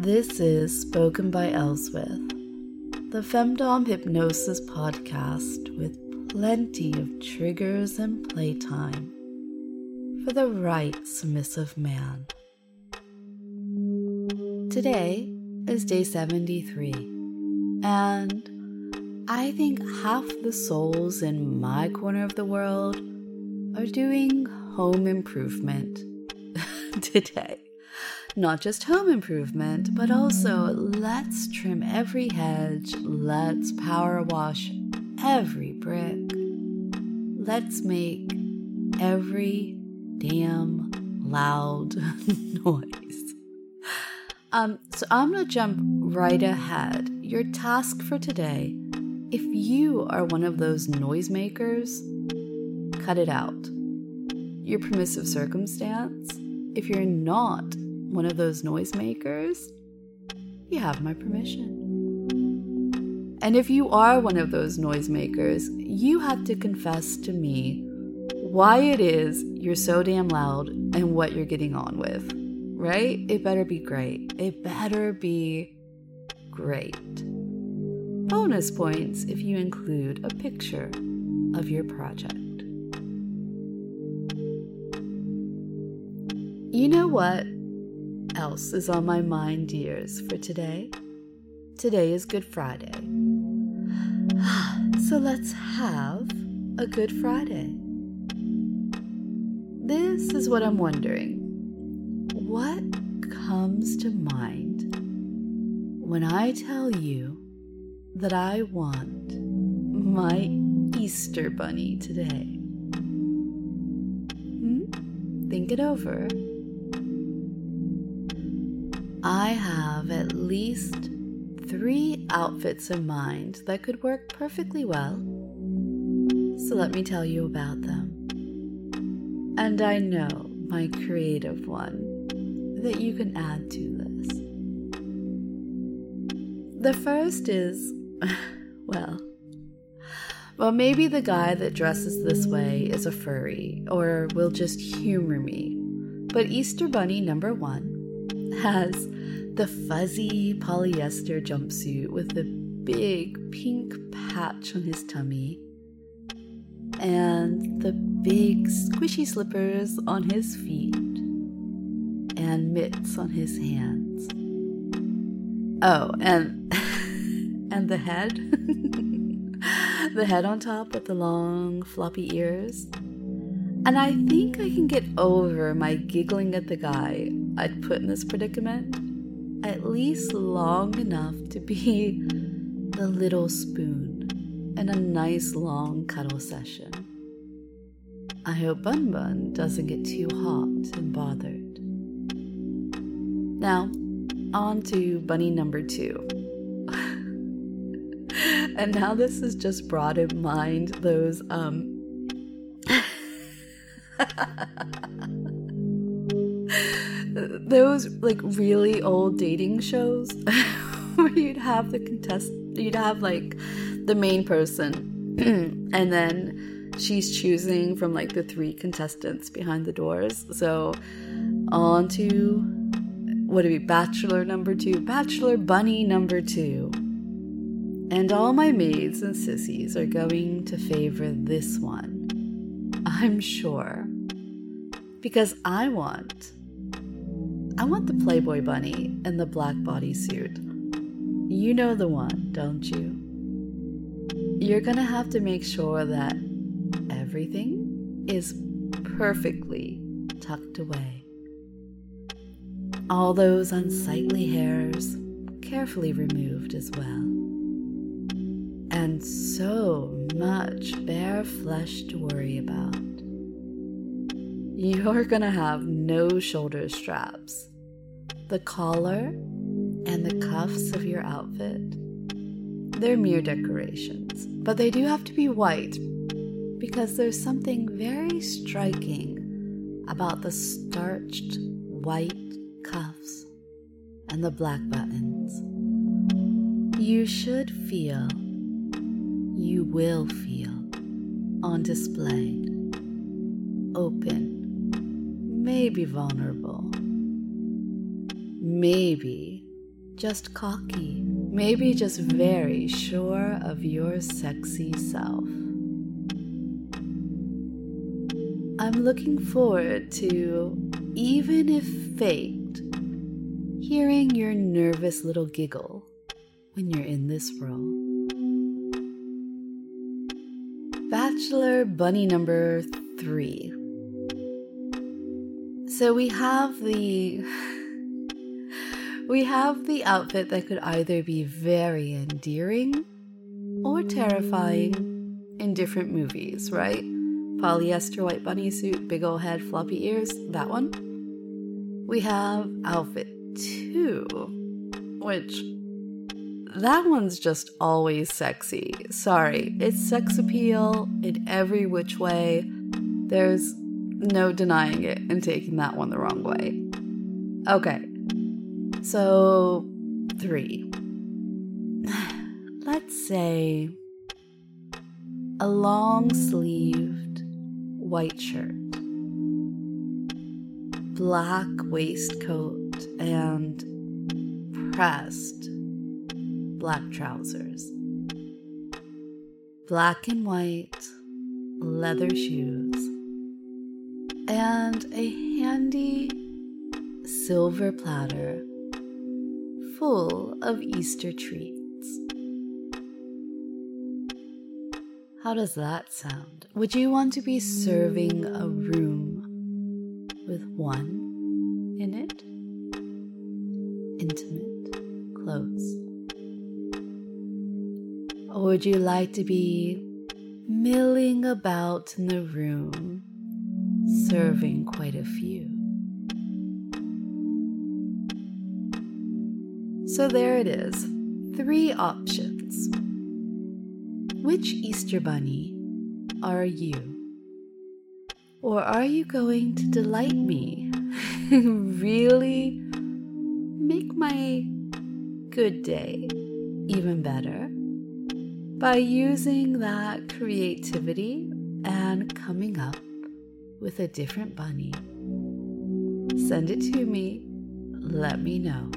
This is Spoken by Elswith, the Femdom Hypnosis podcast with plenty of triggers and playtime for the right submissive man. Today is day 73, and I think half the souls in my corner of the world are doing home improvement today. Not just home improvement, but also let's trim every hedge, let's power wash every brick, let's make every damn loud noise. Um, so I'm gonna jump right ahead. Your task for today, if you are one of those noisemakers, cut it out. Your permissive circumstance, if you're not one of those noisemakers, you have my permission. And if you are one of those noisemakers, you have to confess to me why it is you're so damn loud and what you're getting on with, right? It better be great. It better be great. Bonus points if you include a picture of your project. You know what else is on my mind, dears, for today? Today is Good Friday. So let's have a Good Friday. This is what I'm wondering. What comes to mind when I tell you that I want my Easter bunny today? Hmm? Think it over. I have at least three outfits in mind that could work perfectly well. So let me tell you about them. And I know, my creative one, that you can add to this. The first is, well, well, maybe the guy that dresses this way is a furry or will just humor me. But Easter Bunny number one has the fuzzy polyester jumpsuit with the big pink patch on his tummy and the big squishy slippers on his feet and mitts on his hands. Oh, and and the head. the head on top with the long floppy ears. And I think I can get over my giggling at the guy I'd put in this predicament at least long enough to be the little spoon in a nice long cuddle session. I hope Bun Bun doesn't get too hot and bothered. Now, on to bunny number two. and now this has just brought in mind those um those like really old dating shows where you'd have the contest you'd have like the main person and then she's choosing from like the three contestants behind the doors. So on to what do we bachelor number two bachelor bunny number two. And all my maids and sissies are going to favor this one i'm sure because i want I want the Playboy bunny in the black bodysuit. You know the one, don't you? You're gonna have to make sure that everything is perfectly tucked away. All those unsightly hairs carefully removed as well. And so much bare flesh to worry about. You're gonna have no shoulder straps the collar and the cuffs of your outfit. They're mere decorations, but they do have to be white because there's something very striking about the starched white cuffs and the black buttons. You should feel, you will feel on display, open, maybe vulnerable maybe just cocky, maybe just very sure of your sexy self. I'm looking forward to, even if faked, hearing your nervous little giggle when you're in this role. Bachelor Bunny number three. So we have the. We have the outfit that could either be very endearing or terrifying in different movies, right? Polyester white bunny suit, big ol' head, floppy ears, that one. We have outfit two, which that one's just always sexy. Sorry, it's sex appeal in every which way. There's no denying it and taking that one the wrong way. Okay, so, three. Let's say a long sleeved white shirt, black waistcoat, and pressed black trousers, black and white leather shoes, and a handy silver platter full of Easter treats. How does that sound? Would you want to be serving a room with one in it? Intimate, close. Or would you like to be milling about in the room, serving quite a few? So there it is three options. Which Easter Bunny are you? Or are you going to delight me? really make my good day even better by using that creativity and coming up with a different bunny. Send it to me. Let me know.